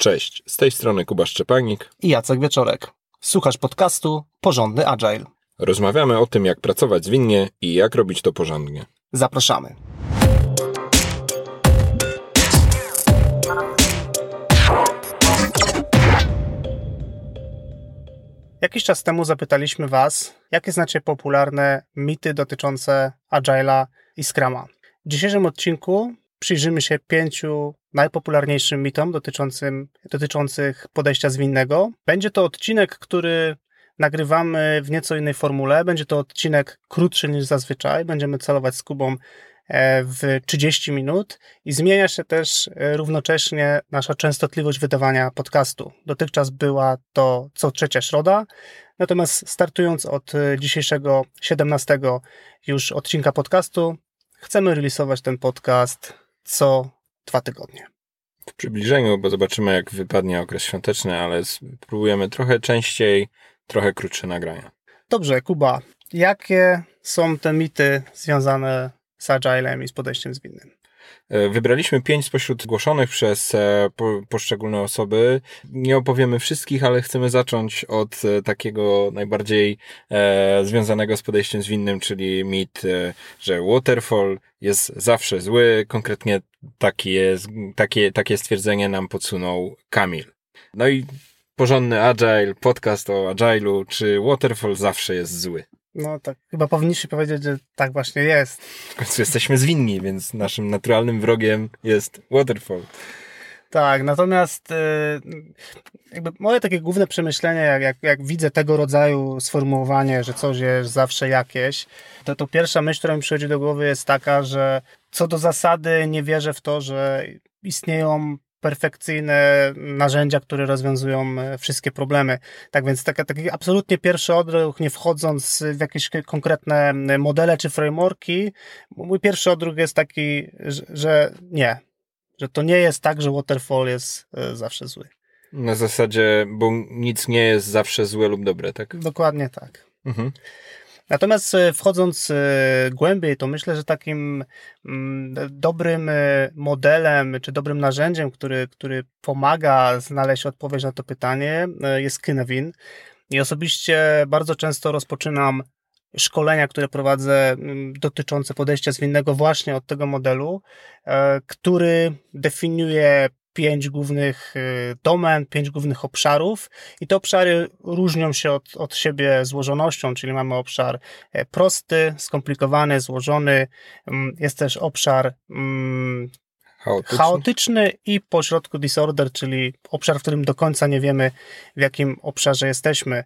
Cześć, z tej strony Kuba Szczepanik i Jacek Wieczorek. Słuchasz podcastu Porządny Agile. Rozmawiamy o tym, jak pracować zwinnie i jak robić to porządnie. Zapraszamy. Jakiś czas temu zapytaliśmy Was, jakie znacie popularne mity dotyczące Agile'a i Scrama. W dzisiejszym odcinku przyjrzymy się pięciu najpopularniejszym mitom dotyczącym, dotyczących podejścia zwinnego. Będzie to odcinek, który nagrywamy w nieco innej formule. Będzie to odcinek krótszy niż zazwyczaj. Będziemy celować z Kubą e, w 30 minut i zmienia się też e, równocześnie nasza częstotliwość wydawania podcastu. Dotychczas była to co trzecia środa, natomiast startując od dzisiejszego 17 już odcinka podcastu, chcemy releasować ten podcast co dwa tygodnie. W przybliżeniu, bo zobaczymy, jak wypadnie okres świąteczny, ale spróbujemy trochę częściej, trochę krótsze nagrania. Dobrze, Kuba, jakie są te mity związane z Agilem i z podejściem zwinnym? E, wybraliśmy pięć spośród zgłoszonych przez e, poszczególne osoby. Nie opowiemy wszystkich, ale chcemy zacząć od e, takiego najbardziej związanego z podejściem zwinnym, czyli mit, że waterfall jest zawsze zły. Konkretnie taki jest, takie, takie stwierdzenie nam podsunął Kamil. No i porządny agile, podcast o agile'u, czy waterfall zawsze jest zły? No tak, chyba powinniśmy powiedzieć, że tak właśnie jest. W końcu jesteśmy zwinni, więc naszym naturalnym wrogiem jest Waterfall. Tak, natomiast y, jakby moje takie główne przemyślenie, jak, jak, jak, widzę tego rodzaju sformułowanie, że coś jest zawsze jakieś, to, to pierwsza myśl, która mi przychodzi do głowy jest taka, że co do zasady nie wierzę w to, że istnieją perfekcyjne narzędzia, które rozwiązują e, wszystkie problemy. Tak więc taki, taki absolutnie pierwszy odruch, nie wchodząc w jakieś konkretne modele czy frameworki, mój pierwszy odruch jest taki, że, nie, że to nie jest tak, że waterfall jest e, zawsze zły. Na zasadzie, bo nic nie jest zawsze złe lub dobre, tak? Dokładnie tak. Mhm. Natomiast e, wchodząc e, głębiej, to myślę, że takim mm, dobrym e, modelem czy dobrym narzędziem, który, który pomaga znaleźć odpowiedź na to pytanie, jest Kinevin. I osobiście bardzo często rozpoczynam szkolenia, które prowadzę mm, dotyczące podejścia zwinnego właśnie od tego modelu, który definiuje pięć głównych y, domen, pięć głównych obszarów i te obszary różnią się od, od siebie złożonością, czyli mamy obszar e, prosty, skomplikowany, złożony, mm, jest też obszar mm, chaotyczny. chaotyczny i pośrodku disorder, czyli obszar, w którym do końca nie wiemy, w jakim obszarze jesteśmy.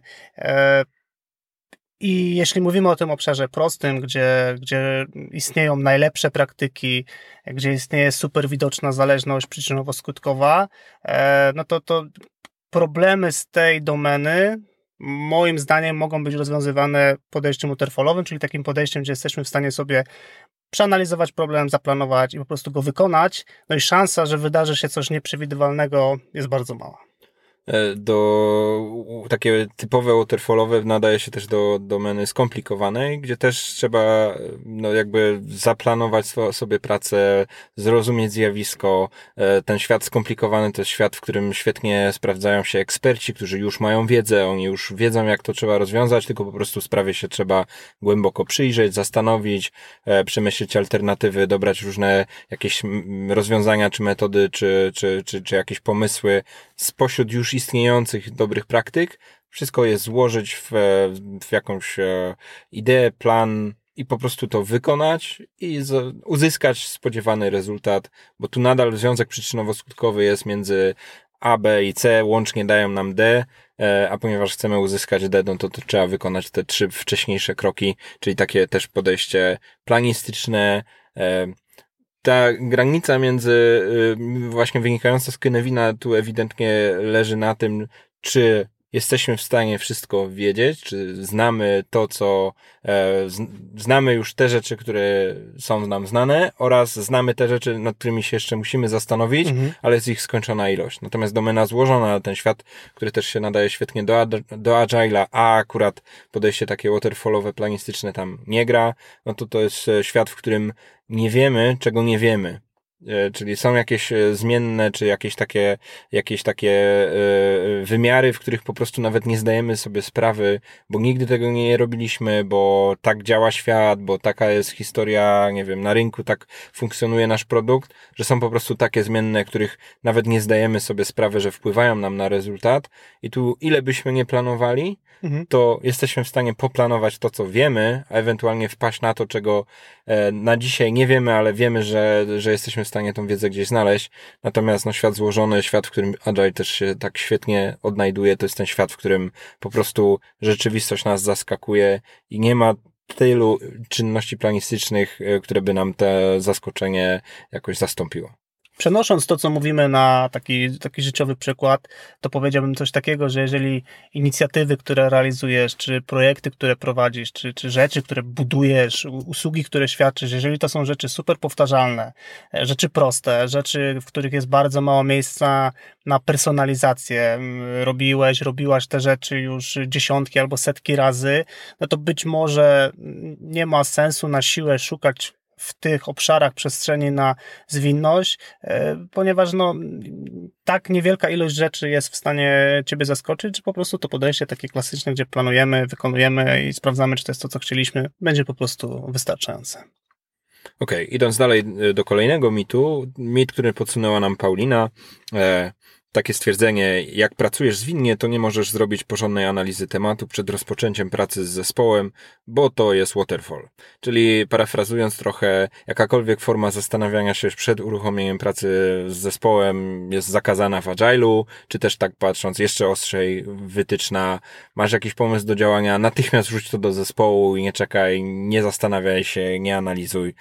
I jeśli mówimy o tym obszarze prostym, gdzie, gdzie istnieją najlepsze praktyki, gdzie istnieje super widoczna zależność przyczynowo-skutkowa, e, no to, to problemy z tej domeny moim zdaniem mogą być rozwiązywane podejściem waterfallowym, czyli takim podejściem, gdzie jesteśmy w stanie sobie przeanalizować problem, zaplanować i po prostu go wykonać. No i szansa, że wydarzy się coś nieprzewidywalnego jest bardzo mała. E, do takie typowe waterfallowe nadaje się też do domeny skomplikowanej, gdzie też trzeba no jakby zaplanować sobie pracę, zrozumieć zjawisko. E, ten świat skomplikowany to jest świat, w którym świetnie sprawdzają się eksperci, którzy już mają wiedzę, oni już wiedzą jak to trzeba rozwiązać, tylko po prostu sprawie się trzeba głęboko przyjrzeć, zastanowić, e, przemyśleć alternatywy, dobrać różne jakieś rozwiązania, czy metody, czy, czy, czy, czy jakieś pomysły spośród już istniejących dobrych praktyk, wszystko je złożyć w, w jakąś e, ideę, plan i po prostu to wykonać i uzyskać spodziewany rezultat, bo tu nadal związek przyczynowo-skutkowy jest między A, B i C, łącznie dają nam D, e, a ponieważ chcemy uzyskać D, no to, to trzeba wykonać te trzy wcześniejsze kroki, czyli takie też podejście planistyczne, e, ta granica między y, właśnie wynikająca z Kynewina tu ewidentnie leży na tym, czy jesteśmy w stanie wszystko wiedzieć, czy znamy to, co e, znamy już te rzeczy, które są nam znane oraz znamy te rzeczy, nad którymi się jeszcze musimy zastanowić, mhm. ale jest ich skończona ilość. Natomiast domena złożona, ten świat, który też się nadaje świetnie do, do Agile'a, a akurat podejście takie waterfallowe, planistyczne tam nie gra, no to to jest e, świat, w którym nie wiemy, czego nie wiemy. E, czyli są jakieś e, zmienne, czy jakieś takie, jakieś takie e, wymiary, w których po prostu nawet nie zdajemy sobie sprawy, bo nigdy tego nie robiliśmy, bo tak działa świat, bo taka jest historia, nie wiem, na rynku tak funkcjonuje nasz produkt, że są po prostu takie zmienne, których nawet nie zdajemy sobie sprawy, że wpływają nam na rezultat i tu ile byśmy nie planowali, mhm. to jesteśmy w stanie poplanować to, co wiemy, a ewentualnie wpaść na to, czego na dzisiaj nie wiemy, ale wiemy, że, że jesteśmy w stanie tą wiedzę gdzieś znaleźć. Natomiast no, świat złożony, świat, w którym Agile też się tak świetnie odnajduje, to jest ten świat, w którym po prostu rzeczywistość nas zaskakuje i nie ma tylu czynności planistycznych, e, które by nam te zaskoczenie jakoś zastąpiło. Przenosząc to, co mówimy na taki, taki życiowy przykład, to powiedziałbym coś takiego, że jeżeli inicjatywy, które realizujesz, czy projekty, które prowadzisz, czy, czy rzeczy, które budujesz, usługi, które świadczysz, jeżeli to są rzeczy super powtarzalne, e, rzeczy proste, rzeczy, w których jest bardzo mało miejsca na personalizację, robiłeś, robiłaś te rzeczy już dziesiątki albo setki razy, no to być może nie ma sensu na siłę szukać w tych obszarach przestrzeni na zwinność, e, ponieważ no, tak niewielka ilość rzeczy jest w stanie Ciebie zaskoczyć, że po prostu to podejście takie klasyczne, gdzie planujemy, wykonujemy i sprawdzamy, czy to jest to, co chcieliśmy, będzie po prostu wystarczające. Okej, okay, idąc dalej e, do kolejnego mitu, mit, który podsunęła nam Paulina, e, takie stwierdzenie, jak pracujesz zwinnie, to nie możesz zrobić porządnej analizy tematu przed rozpoczęciem pracy z zespołem, bo to jest waterfall. Czyli parafrazując trochę, jakakolwiek forma zastanawiania się przed uruchomieniem pracy z zespołem jest zakazana w Agile'u, czy też tak patrząc jeszcze ostrzej, wytyczna, masz jakiś pomysł do działania, natychmiast rzuć to do zespołu i nie czekaj, nie zastanawiaj się, nie analizuj,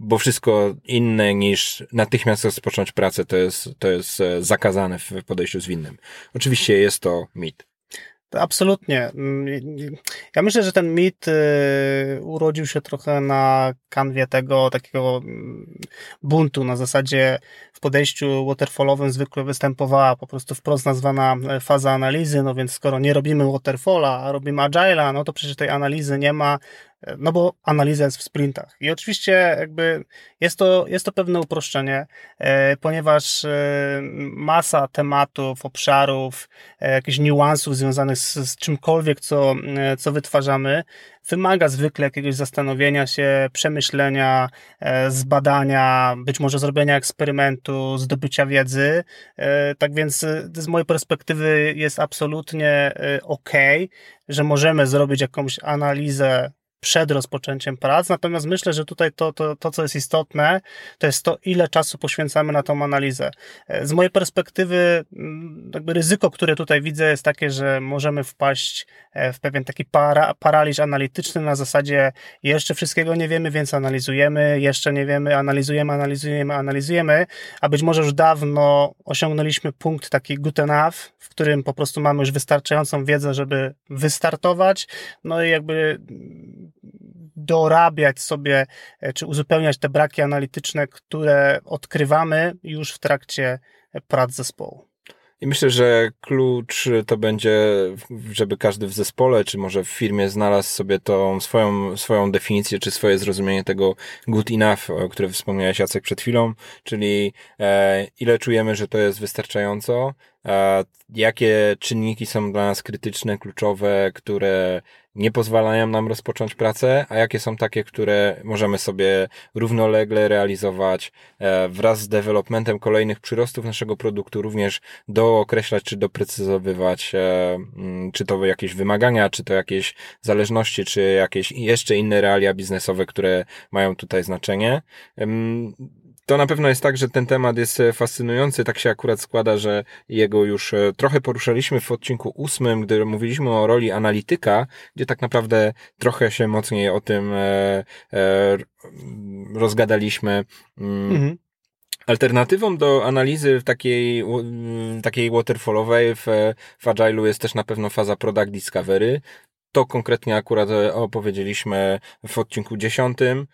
bo wszystko inne niż natychmiast rozpocząć pracę to jest, to jest e, zakazane w podejściu zwinnym. Oczywiście jest to mit. Absolutnie. Mm, ja myślę, że ten mit y, urodził się trochę na kanwie tego takiego mm, buntu. Na zasadzie w podejściu waterfallowym zwykle występowała po prostu wprost nazwana e, faza analizy. No więc skoro nie robimy waterfalla, a robimy agile'a, no to przecież tej analizy nie ma, no bo analiza jest w sprintach. I oczywiście jakby jest to, jest to pewne uproszczenie, e, ponieważ e, masa tematów, obszarów, e, jakichś niuansów związanych z, z czymkolwiek, co, co wytwarzamy, wymaga zwykle jakiegoś zastanowienia się, przemyślenia, zbadania, być może zrobienia eksperymentu, zdobycia wiedzy. Tak więc z mojej perspektywy jest absolutnie ok, że możemy zrobić jakąś analizę przed rozpoczęciem prac. Natomiast myślę, że tutaj to, to, to, co jest istotne, to jest to, ile czasu poświęcamy na tą analizę. Z mojej perspektywy, mm, jakby ryzyko, które tutaj widzę, jest takie, że możemy wpaść e, w pewien taki para, paraliż analityczny na zasadzie jeszcze wszystkiego nie wiemy, więc analizujemy, jeszcze nie wiemy, analizujemy, analizujemy, analizujemy, a być może już dawno osiągnęliśmy punkt taki good enough, w którym po prostu mamy już wystarczającą wiedzę, żeby wystartować, no i jakby dorabiać sobie, e, czy uzupełniać te braki analityczne, które odkrywamy już w trakcie prac zespołu. I myślę, że klucz to będzie, żeby każdy w zespole, czy może w firmie znalazł sobie tą swoją, swoją definicję, czy swoje zrozumienie tego good enough, o którym wspomniałeś Jacek przed chwilą, czyli e, ile czujemy, że to jest wystarczająco, jakie czynniki są dla nas krytyczne, kluczowe, które nie pozwalają nam rozpocząć pracę, a jakie są takie, które możemy sobie równolegle realizować e, wraz z developmentem kolejnych przyrostów naszego produktu, również dookreślać czy doprecyzowywać, e, mm, czy to jakieś wymagania, czy to jakieś zależności, czy jakieś jeszcze inne realia biznesowe, które mają tutaj znaczenie. To na pewno jest tak, że ten temat jest e, fascynujący. Tak się akurat składa, że jego już e, trochę poruszaliśmy w odcinku ósmym, gdy mówiliśmy o roli analityka, gdzie tak naprawdę trochę się mocniej o tym e, rozgadaliśmy. Mm. Mhm. Alternatywą do analizy w takiej, takiej waterfallowej w, w Agile'u jest też na pewno faza product discovery. To konkretnie akurat opowiedzieliśmy w odcinku dziesiątym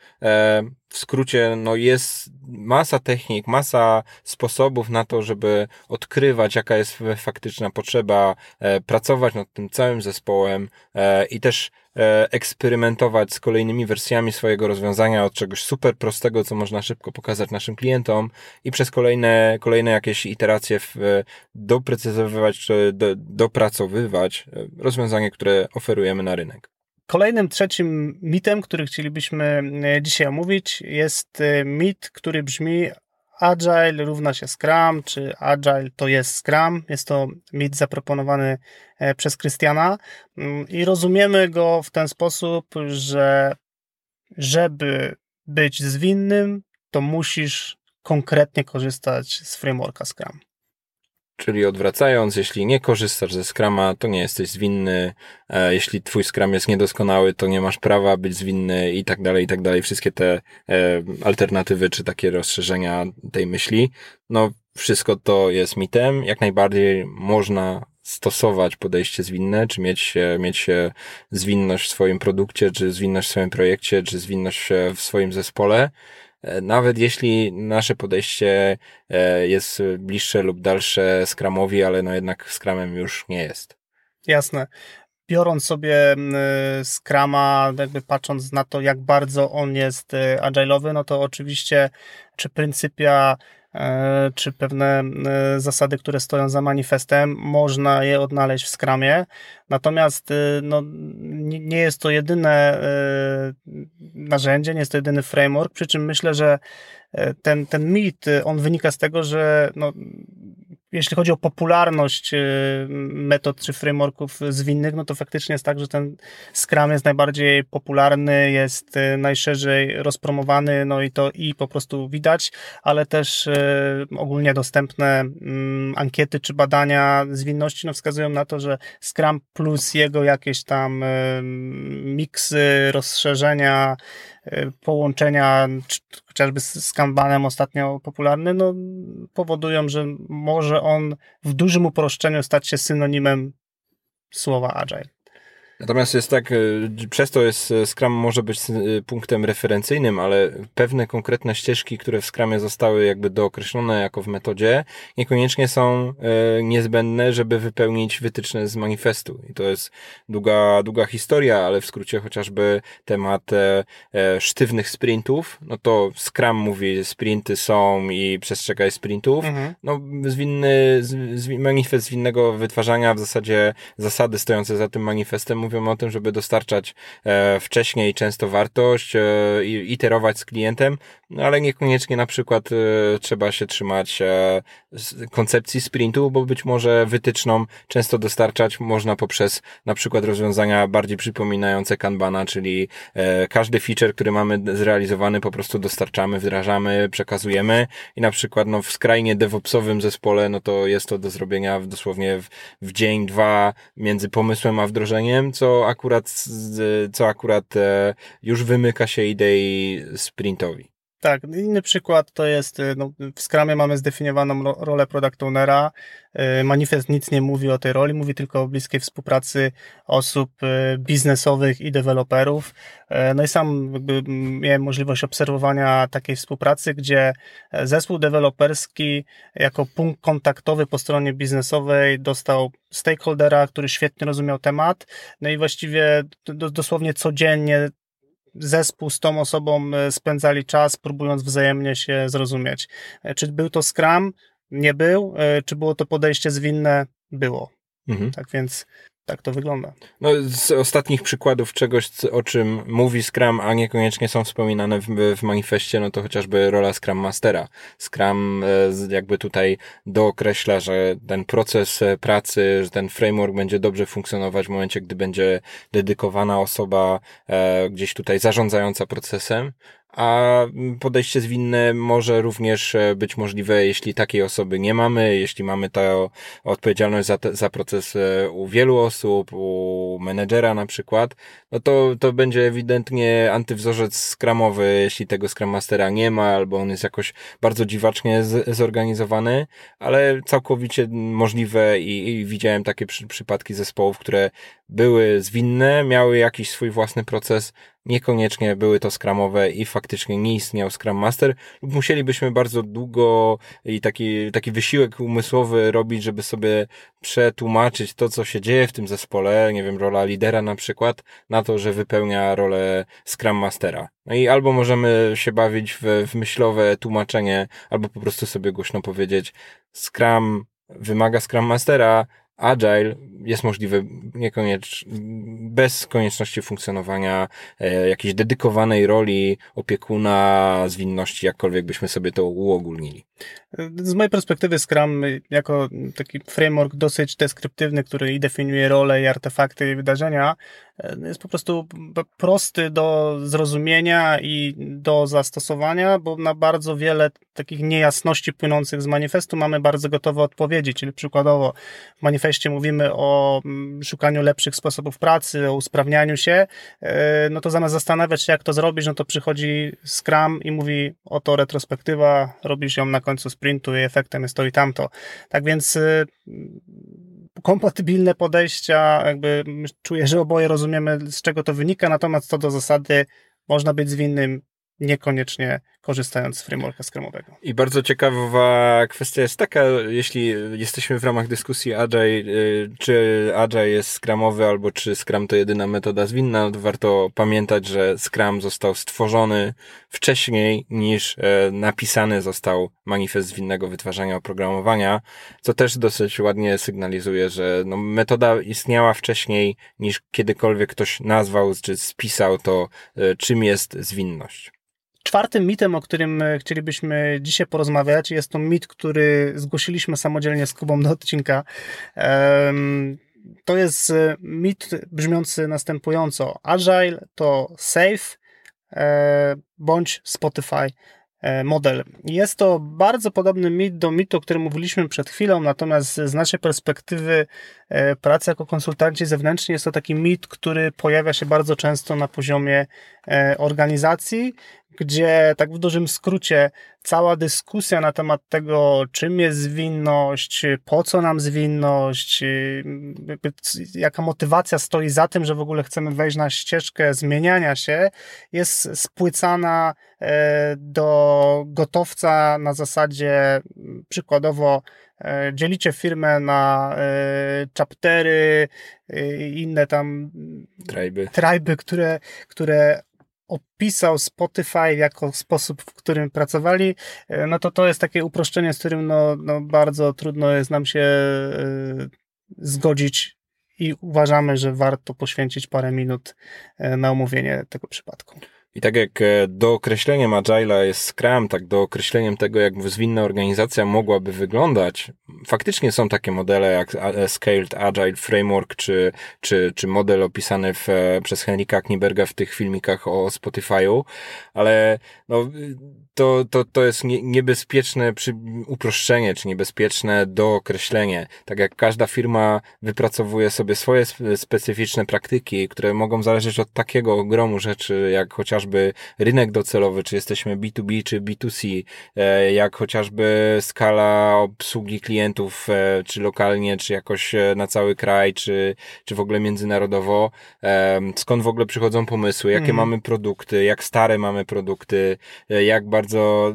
w skrócie, no jest masa technik, masa sposobów na to, żeby odkrywać, jaka jest faktyczna potrzeba, e, pracować nad tym całym zespołem e, i też e, eksperymentować z kolejnymi wersjami swojego rozwiązania od czegoś super prostego, co można szybko pokazać naszym klientom i przez kolejne, kolejne jakieś iteracje w, doprecyzowywać czy do, dopracowywać rozwiązanie, które oferujemy na rynek. Kolejnym trzecim mitem, który chcielibyśmy e, dzisiaj omówić, jest e, mit, który brzmi Agile równa się Scrum, czy Agile to jest Scrum. Jest to mit zaproponowany e, przez Krystiana mm, i rozumiemy go w ten sposób, że żeby być zwinnym, to musisz konkretnie korzystać z frameworka Scrum. Czyli odwracając, jeśli nie korzystasz ze Scrama, to nie jesteś zwinny. E, jeśli twój Scrum jest niedoskonały, to nie masz prawa być zwinny i tak dalej, i tak dalej. Wszystkie te e, alternatywy, czy takie rozszerzenia tej myśli. No, wszystko to jest mitem. Jak najbardziej można stosować podejście zwinne, czy mieć, mieć zwinność w swoim produkcie, czy zwinność w swoim projekcie, czy zwinność w swoim zespole. E, nawet jeśli nasze podejście e, jest bliższe lub dalsze Scrumowi, ale no jednak Scrumem już nie jest. Jasne. Biorąc sobie Scrama, jakby patrząc na to, jak bardzo on jest e, agile'owy, no to oczywiście czy pryncypia czy pewne e, zasady, które stoją za manifestem, można je odnaleźć w Scrumie. Natomiast e, no, nie jest to jedyne narzędzie, nie jest to jedyny framework, przy czym myślę, że ten, ten mit, on wynika z tego, że no, jeśli chodzi o popularność y, metod czy frameworków zwinnych, no to faktycznie jest tak, że ten Scrum jest najbardziej popularny, jest y, najszerzej rozpromowany, no i to i po prostu widać, ale też y, ogólnie dostępne mm, ankiety czy badania zwinności no wskazują na to, że Scrum plus jego jakieś tam miksy, rozszerzenia, połączenia, chociażby z Kanbanem ostatnio popularny, no, powodują, że może on w dużym uproszczeniu stać się synonimem słowa agile. Natomiast jest tak, e, przez to jest e, Scrum może być e, punktem referencyjnym, ale pewne konkretne ścieżki, które w Scrumie zostały jakby dookreślone jako w metodzie, niekoniecznie są niezbędne, żeby wypełnić wytyczne z manifestu. I to jest długa, długa historia, ale w skrócie chociażby temat sztywnych sprintów, no to Scrum mówi, sprinty są i przestrzegaj sprintów. Mhm. No, zwinny, z, manifest zwinnego wytwarzania, w zasadzie zasady stojące za tym manifestem mówią o tym, żeby dostarczać e, wcześniej często wartość, e, iterować z klientem, no ale niekoniecznie na przykład e, trzeba się trzymać koncepcji sprintu, bo być może wytyczną często dostarczać można poprzez na przykład rozwiązania bardziej przypominające Kanbana, czyli każdy feature, który mamy zrealizowany po prostu dostarczamy, wdrażamy, przekazujemy. I na przykład no, w skrajnie DevOpsowym zespole, no to jest to do zrobienia dosłownie w, w dzień, dwa między pomysłem a wdrożeniem, co akurat, co akurat e, już wymyka się idei sprintowi. Tak, inny przykład to jest, y, no, w Scrumie mamy zdefiniowaną rolę product ownera. Y, manifest nic nie mówi o tej roli, mówi tylko o bliskiej współpracy osób y, biznesowych i deweloperów. No i sam jakby miałem możliwość obserwowania takiej współpracy, gdzie zespół deweloperski jako punkt kontaktowy po stronie biznesowej dostał stakeholdera, który świetnie rozumiał temat. No i właściwie dosłownie codziennie zespół z tą osobą e, spędzali czas, próbując wzajemnie się zrozumieć. E, czy był to Scrum? Nie był. E, czy było to podejście zwinne? Było. Mhm. Tak więc tak to wygląda. No, z ostatnich przykładów czegoś, o czym mówi Scrum, a niekoniecznie są wspominane w, w manifestie, no to chociażby rola Scrum Mastera. Scrum e, jakby tutaj dookreśla, że ten proces e, pracy, że ten framework będzie dobrze funkcjonować w momencie, gdy będzie dedykowana osoba e, gdzieś tutaj zarządzająca procesem, a podejście zwinne może również e, być możliwe, jeśli takiej osoby nie mamy, jeśli mamy tę odpowiedzialność za, te, za proces e, u wielu osób, u menedżera na przykład, no to, to będzie ewidentnie antywzorzec skramowy, jeśli tego Scrum Mastera nie ma, albo on jest jakoś bardzo dziwacznie z, zorganizowany, ale całkowicie możliwe i, i widziałem takie przy, przypadki zespołów, które były zwinne, miały jakiś swój własny proces, niekoniecznie były to skramowe i faktycznie nie istniał Scrum Master, musielibyśmy bardzo długo i taki, taki wysiłek umysłowy robić, żeby sobie przetłumaczyć to, co się dzieje w tym zespole, nie wiem, rola lidera na przykład, na to, że wypełnia rolę Scrum Mastera. No i albo możemy się bawić w, w myślowe tłumaczenie, albo po prostu sobie głośno powiedzieć, Scrum wymaga Scrum Mastera, Agile jest możliwy niekoniecz, bez konieczności funkcjonowania e, jakiejś dedykowanej roli opiekuna zwinności, jakkolwiek byśmy sobie to uogólnili. Z mojej perspektywy Scrum jako taki framework dosyć deskryptywny, który i definiuje role i artefakty i wydarzenia, jest po prostu prosty do zrozumienia i do zastosowania, bo na bardzo wiele takich niejasności płynących z manifestu mamy bardzo gotowe odpowiedzi, czyli przykładowo w manifestie mówimy o szukaniu lepszych sposobów pracy, o usprawnianiu się, e, no to zamiast zastanawiać się jak to zrobić, no to przychodzi Scrum i mówi oto retrospektywa, robisz ją na końcu sprintu i efektem jest to i tamto. Tak więc y, kompatybilne podejścia, jakby czuję, że oboje rozumiemy z czego to wynika, natomiast co do zasady można być zwinnym niekoniecznie korzystając z frameworka Scrumowego. I bardzo ciekawa kwestia jest taka, jeśli jesteśmy w ramach dyskusji Agile, y, czy Agile jest Scrumowy, albo czy Scrum to jedyna metoda zwinna, to warto pamiętać, że Scrum został stworzony wcześniej niż e, napisany został manifest zwinnego wytwarzania oprogramowania, co też dosyć ładnie sygnalizuje, że no, metoda istniała wcześniej niż kiedykolwiek ktoś nazwał czy spisał to, e, czym jest zwinność. Czwartym mitem, o którym e, chcielibyśmy dzisiaj porozmawiać, jest to mit, który zgłosiliśmy samodzielnie z Kubą do odcinka. To jest e, mit brzmiący następująco. Agile to safe e, bądź Spotify model. Jest to bardzo podobny mit do mitu, o którym mówiliśmy przed chwilą, natomiast z naszej perspektywy pracy jako konsultanci zewnętrzni jest to taki mit, który pojawia się bardzo często na poziomie organizacji, gdzie tak w dużym skrócie cała dyskusja na temat tego, czym jest zwinność, po co nam zwinność, jaka motywacja stoi za tym, że w ogóle chcemy wejść na ścieżkę zmieniania się, jest spłycana e, do gotowca na zasadzie przykładowo e, dzielicie firmę na e, chaptery, inne tam triby, triby które, które opisał Spotify jako sposób, w którym pracowali, e, no to to jest takie uproszczenie, z którym no, no bardzo trudno jest nam się y, zgodzić i uważamy, że warto poświęcić parę minut e, na omówienie tego przypadku. I tak jak e, dookreśleniem Agile'a jest Scrum, tak dookreśleniem tego, jak zwinna organizacja mogłaby wyglądać, faktycznie są takie modele jak Scaled Agile Framework, czy, czy, czy model opisany w, e, przez Henrika Kniberga w tych filmikach o Spotify'u, ale no, to, to, to jest nie, niebezpieczne przy, uproszczenie, czy niebezpieczne dookreślenie. Tak jak każda firma wypracowuje sobie swoje specyficzne praktyki, które mogą zależeć od takiego ogromu rzeczy, jak chociażby rynek docelowy, czy jesteśmy B2B, czy B2C, e, jak chociażby skala obsługi klientów, e, czy lokalnie, czy jakoś e, na cały kraj, czy, czy w ogóle międzynarodowo, skąd w ogóle przychodzą pomysły, jakie mm. mamy produkty, jak stare mamy produkty, jak bardzo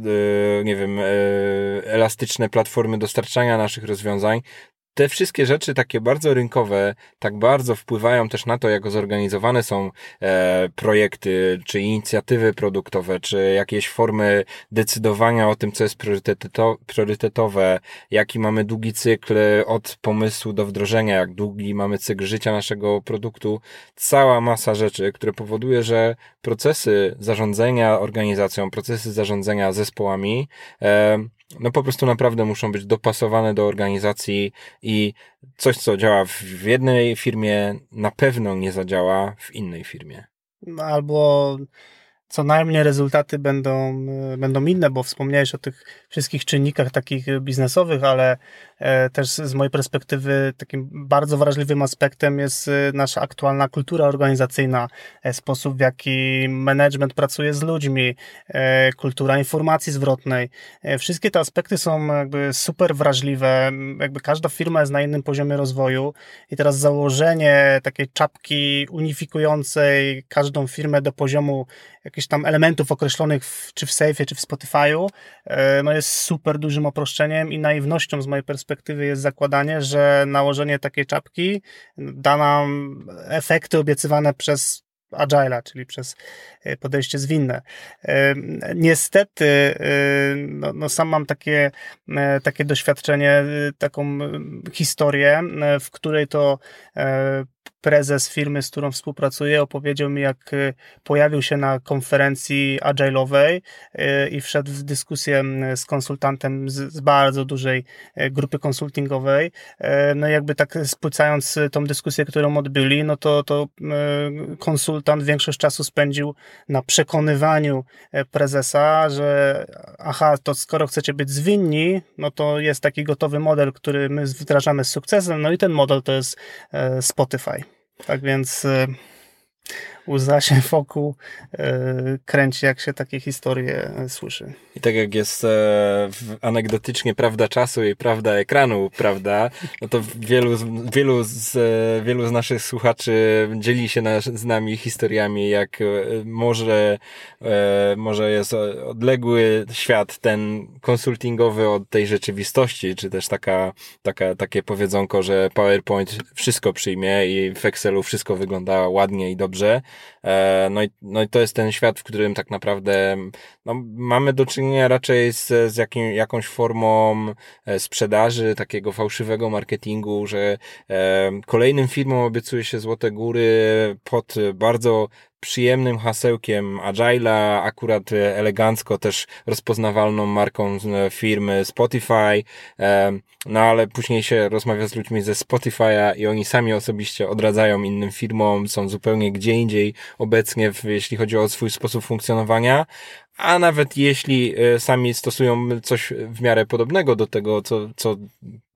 nie wiem, elastyczne platformy dostarczania naszych rozwiązań, te wszystkie rzeczy takie bardzo rynkowe, tak bardzo wpływają też na to, jak zorganizowane są e, projekty, czy inicjatywy produktowe, czy jakieś formy decydowania o tym, co jest priorytetowe, jaki mamy długi cykl od pomysłu do wdrożenia, jak długi mamy cykl życia naszego produktu. Cała masa rzeczy, które powoduje, że procesy zarządzania organizacją, procesy zarządzania zespołami, e, no po prostu naprawdę muszą być dopasowane do organizacji i coś, co działa w jednej firmie, na pewno nie zadziała w innej firmie. Albo co najmniej rezultaty będą, będą inne, bo wspomniałeś o tych wszystkich czynnikach takich biznesowych, ale też z mojej perspektywy takim bardzo wrażliwym aspektem jest nasza aktualna kultura organizacyjna, sposób w jaki management pracuje z ludźmi, kultura informacji zwrotnej. Wszystkie te aspekty są jakby super wrażliwe, jakby każda firma jest na innym poziomie rozwoju i teraz założenie takiej czapki unifikującej każdą firmę do poziomu jakichś tam elementów określonych w, czy w Safe'ie, czy w Spotify'u, e, no jest super dużym oproszczeniem i naiwnością z mojej perspektywy jest zakładanie, że nałożenie takiej czapki da nam efekty obiecywane przez Agile'a, czyli przez e, podejście zwinne. E, niestety, no, no sam mam takie, takie doświadczenie, taką historię, w której to prezes firmy, z którą współpracuję, opowiedział mi, jak y, pojawił się na konferencji agile'owej y, i wszedł w dyskusję z konsultantem z, bardzo dużej y, grupy konsultingowej. No jakby tak spłycając tą dyskusję, którą odbyli, no to, to konsultant większość czasu spędził na przekonywaniu prezesa, że aha, to skoro chcecie być zwinni, no to jest taki gotowy model, który my wdrażamy z sukcesem, no i ten model to jest Spotify. Tak więc y, łza się wokół y, kręci, jak się takie historie słyszy. I tak jak jest e, anegdotycznie prawda czasu i prawda ekranu, prawda, no to wielu, wielu, z, e, wielu z naszych słuchaczy dzieli się na, z nami historiami, jak e, może, może jest odległy świat ten konsultingowy od tej rzeczywistości, czy też taka, taka, takie powiedzonko, że PowerPoint wszystko przyjmie i w Excelu wszystko wygląda ładnie i dobrze. No i, no i to jest ten świat, w którym tak naprawdę no, mamy do czynienia czynienia raczej z, z jakim, jakąś formą e, sprzedaży, takiego fałszywego marketingu, że e, kolejnym firmom obiecuje się złote góry pod bardzo przyjemnym hasełkiem Agile'a, akurat elegancko też rozpoznawalną marką firmy Spotify, no ale później się rozmawia z ludźmi ze Spotify'a i oni sami osobiście odradzają innym firmom, są zupełnie gdzie indziej obecnie, jeśli chodzi o swój sposób funkcjonowania, a nawet jeśli e, sami stosują coś w miarę podobnego do tego, co, co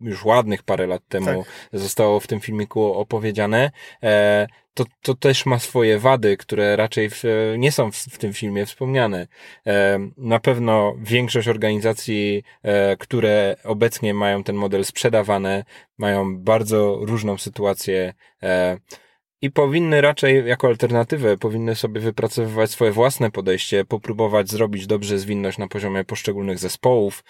już ładnych parę lat temu tak. zostało w tym filmiku opowiedziane, e, to, to też ma swoje wady, które raczej w, nie są w, w, tym filmie wspomniane. E, na pewno większość organizacji, które obecnie mają ten model sprzedawane, mają bardzo różną sytuację i powinny raczej jako alternatywę, powinny sobie wypracowywać swoje własne podejście, popróbować zrobić dobrze zwinność na poziomie poszczególnych zespołów,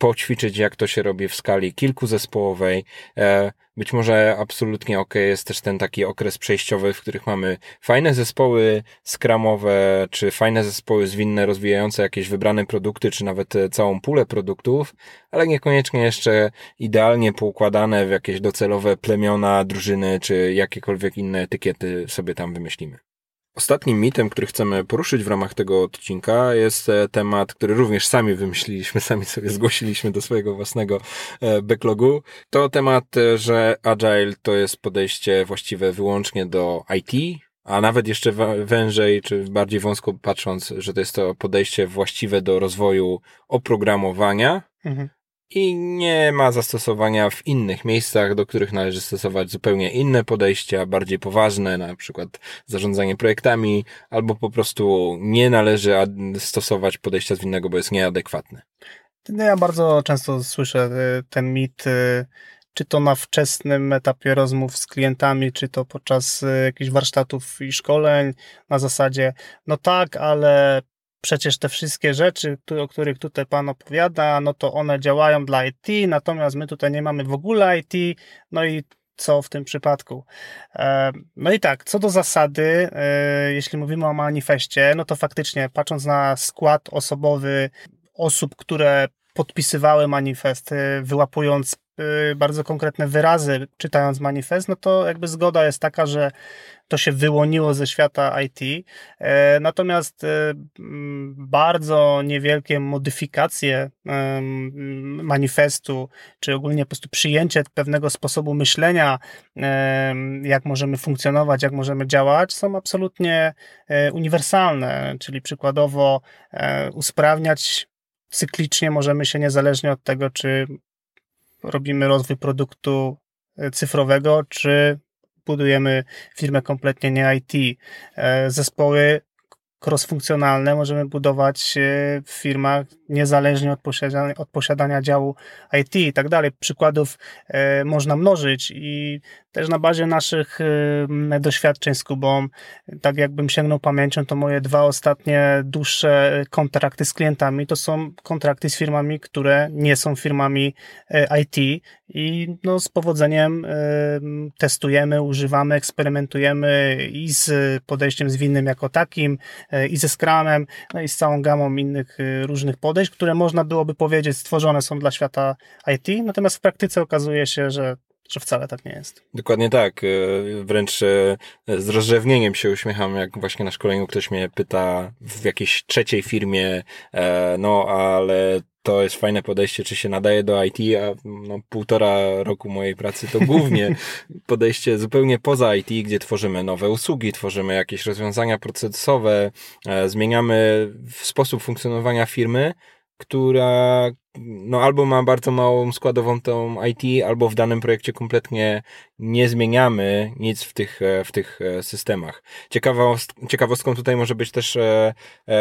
poćwiczyć jak to się robi w skali kilkuzespołowej. E, być może absolutnie ok jest też ten taki okres przejściowy, w których mamy fajne zespoły skramowe, czy fajne zespoły zwinne, rozwijające jakieś wybrane produkty, czy nawet całą pulę produktów, ale niekoniecznie jeszcze idealnie poukładane w jakieś docelowe plemiona, drużyny, czy jakiekolwiek inne etykiety sobie tam wymyślimy. Ostatnim mitem, który chcemy poruszyć w ramach tego odcinka jest e, temat, który również sami wymyśliliśmy, sami sobie zgłosiliśmy do swojego własnego e, backlogu. To temat, e, że Agile to jest podejście właściwe wyłącznie do IT, a nawet jeszcze wężej, czy bardziej wąsko patrząc, że to jest to podejście właściwe do rozwoju oprogramowania. Mhm i nie ma zastosowania w innych miejscach, do których należy stosować zupełnie inne podejścia, bardziej poważne, na przykład zarządzanie projektami, albo po prostu nie należy stosować podejścia zwinnego, bo jest nieadekwatne. No ja bardzo często słyszę y, ten mit, y, czy to na wczesnym etapie rozmów z klientami, czy to podczas y, jakichś warsztatów i szkoleń, na zasadzie, no tak, ale przecież te wszystkie rzeczy, o których tutaj Pan opowiada, no to one działają dla IT, natomiast my tutaj nie mamy w ogóle IT, no i co w tym przypadku. E, no i tak, co do zasady, e, jeśli mówimy o manifestie, no to faktycznie patrząc na skład osobowy osób, które podpisywały manifest, wyłapując e, bardzo konkretne wyrazy, czytając manifest, no to jakby zgoda jest taka, że to się wyłoniło ze świata IT. E, natomiast e, bardzo niewielkie modyfikacje manifestu, czy ogólnie po prostu przyjęcie pewnego sposobu myślenia, jak możemy funkcjonować, jak możemy działać, są absolutnie uniwersalne, czyli przykładowo usprawniać cyklicznie możemy się niezależnie od tego, czy robimy rozwój produktu cyfrowego, czy budujemy firmę kompletnie nie IT. Zespoły cross-funkcjonalne możemy budować w firmach niezależnie od posiadania, od posiadania działu IT i tak dalej. Przykładów e, można mnożyć i też na bazie naszych e, doświadczeń z Kubą, tak jakbym sięgnął pamięcią, to moje dwa ostatnie dłuższe kontrakty z klientami to są kontrakty z firmami, które nie są firmami e, IT i no, z powodzeniem testujemy, używamy, eksperymentujemy i z podejściem zwinnym jako takim, i ze Scrumem, no i z całą gamą innych różnych podejść które można byłoby powiedzieć stworzone są dla świata IT, natomiast w praktyce okazuje się, że że wcale tak nie jest. Dokładnie tak. Wręcz z rozrzewnieniem się uśmiecham, jak właśnie na szkoleniu ktoś mnie pyta w jakiejś trzeciej firmie, e, no ale to jest fajne podejście, czy się nadaje do IT, a no, półtora roku mojej pracy to głównie podejście zupełnie poza IT, gdzie tworzymy nowe usługi, tworzymy jakieś rozwiązania procesowe, e, zmieniamy sposób funkcjonowania firmy, która no albo ma bardzo małą składową tą IT, albo w danym projekcie kompletnie nie zmieniamy nic w tych, e, w tych e, systemach. Ciekawost, ciekawostką tutaj może być też e,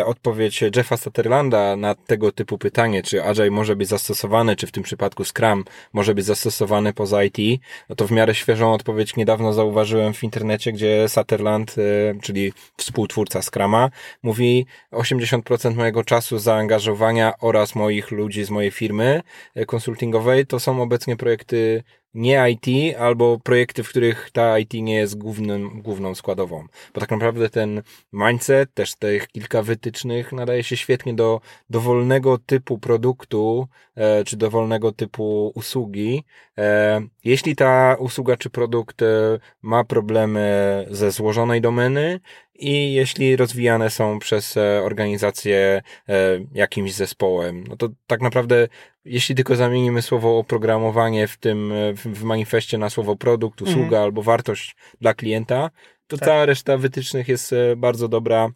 odpowiedź Jeffa Sutherlanda na tego typu pytanie, czy Agile może być zastosowany, czy w tym przypadku Scrum może być zastosowany poza IT. No to w miarę świeżą odpowiedź niedawno zauważyłem w internecie, gdzie Sutherland, czyli współtwórca Scrama, mówi 80% mojego czasu zaangażowania oraz moich ludzi z firmy konsultingowej to są obecnie projekty nie IT, albo projekty, w których ta IT nie jest głównym, główną składową. Bo tak naprawdę ten mindset, też tych kilka wytycznych nadaje się świetnie do dowolnego typu produktu, e, czy dowolnego typu usługi. E, jeśli ta usługa czy produkt e, ma problemy ze złożonej domeny, i jeśli rozwijane są przez e, organizację e, jakimś zespołem, no to tak naprawdę jeśli tylko zamienimy słowo oprogramowanie w tym, e, w manifestie na słowo produkt, usługa mhm. albo wartość dla klienta, to tak. cała reszta wytycznych jest bardzo dobra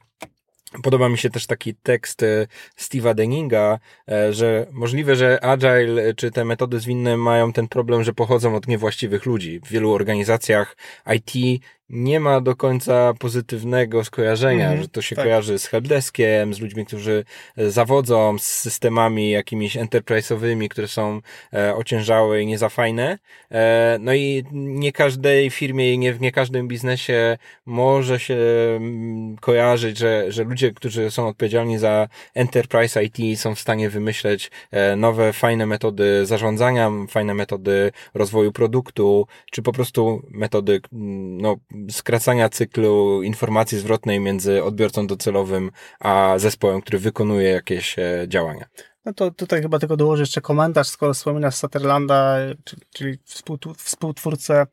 Podoba mi się też taki tekst Steve'a Denninga, że możliwe, że Agile czy te metody zwinne mają ten problem, że pochodzą od niewłaściwych ludzi. W wielu organizacjach IT nie ma do końca pozytywnego skojarzenia, mm że to się tak. kojarzy z helpdeskiem, z ludźmi, którzy e, zawodzą, z systemami jakimiś enterprise'owymi, które są e, ociężałe i nie za fajne. E, no i nie każdej firmie i nie w nie każdym biznesie może się mm, kojarzyć, że, że ludzie, którzy są odpowiedzialni za enterprise IT są w stanie wymyśleć e, nowe, fajne metody zarządzania, fajne metody rozwoju produktu, czy po prostu metody, mm, no, skracania cyklu informacji zwrotnej między odbiorcą docelowym a zespołem, który wykonuje jakieś e, działania. No to tutaj chyba tylko dołożę jeszcze komentarz, skoro wspominasz Sutherlanda, czyli współtwórcę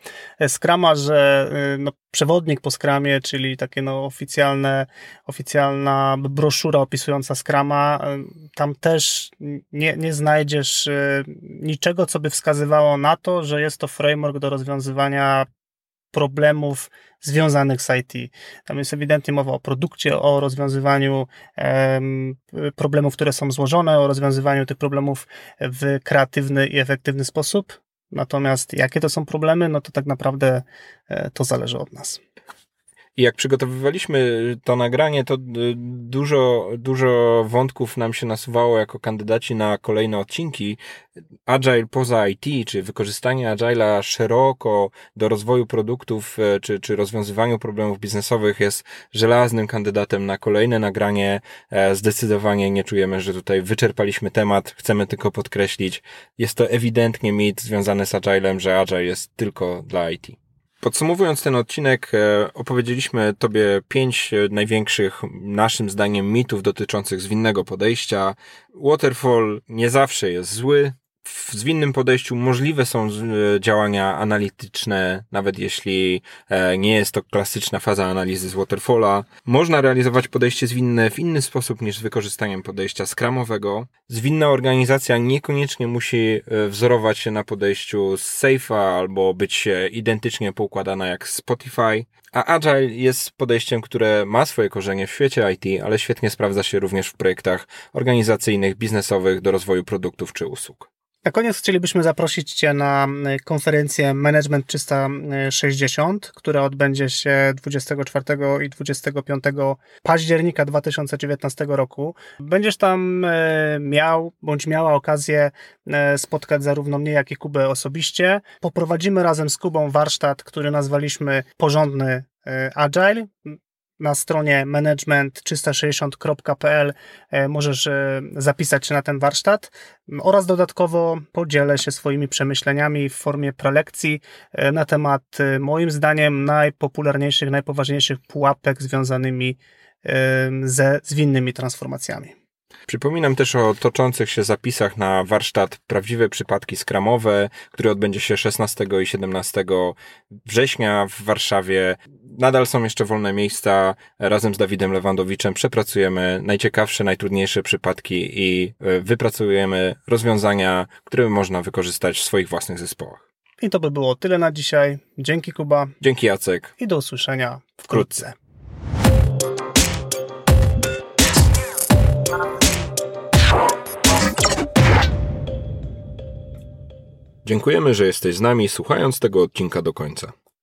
Scrama, że e, no, przewodnik po Scramie, czyli takie no oficjalne, oficjalna broszura opisująca Scrama, e, tam też nie, nie znajdziesz niczego, co by wskazywało na to, że jest to framework do rozwiązywania problemów związanych z IT. Tam jest ewidentnie mowa o produkcie, o rozwiązywaniu um, problemów, które są złożone, o rozwiązywaniu tych problemów w kreatywny i efektywny sposób. Natomiast jakie to są problemy, no to tak naprawdę e, to zależy od nas. I jak przygotowywaliśmy to nagranie, to dużo, dużo wątków nam się nasuwało jako kandydaci na kolejne odcinki. Agile poza IT, czy wykorzystanie Agile'a szeroko do rozwoju produktów, e, czy, czy rozwiązywaniu problemów biznesowych jest żelaznym kandydatem na kolejne nagranie. E, zdecydowanie nie czujemy, że tutaj wyczerpaliśmy temat. Chcemy tylko podkreślić, jest to ewidentnie mit związany z Agilem, że Agile jest tylko dla IT. Podsumowując ten odcinek, e, opowiedzieliśmy Tobie pięć e, największych, naszym zdaniem, mitów dotyczących zwinnego podejścia. Waterfall nie zawsze jest zły, w zwinnym podejściu możliwe są e, działania analityczne, nawet jeśli e, nie jest to klasyczna faza analizy z Waterfalla. Można realizować podejście zwinne w inny sposób niż z wykorzystaniem podejścia skramowego. Zwinna organizacja niekoniecznie musi e, wzorować się na podejściu z Safe'a albo być identycznie poukładana jak Spotify. A Agile jest podejściem, które ma swoje korzenie w świecie IT, ale świetnie sprawdza się również w projektach organizacyjnych, biznesowych do rozwoju produktów czy usług. Na koniec chcielibyśmy zaprosić Cię na y, konferencję Management 360, która odbędzie się 24 i 25 października 2019 roku. Będziesz tam y, miał bądź miała okazję y, spotkać zarówno mnie, jak i Kubę osobiście. Poprowadzimy razem z Kubą warsztat, który nazwaliśmy Porządny Agile na stronie management360.pl e, możesz e, zapisać się na ten warsztat oraz dodatkowo podzielę się swoimi przemyśleniami w formie prelekcji e, na temat moim zdaniem najpopularniejszych, najpoważniejszych pułapek związanymi ze zwinnymi transformacjami. Przypominam też o toczących się zapisach na warsztat Prawdziwe Przypadki Skramowe, który odbędzie się 16 i 17 września w Warszawie. Nadal są jeszcze wolne miejsca. Razem z Dawidem Lewandowiczem przepracujemy najciekawsze, najtrudniejsze przypadki i e, wypracujemy rozwiązania, które można wykorzystać w swoich własnych zespołach. I to by było tyle na dzisiaj. Dzięki Kuba. Dzięki Jacek. I do usłyszenia wkrótce. Dziękujemy, że jesteś z nami, słuchając tego odcinka do końca.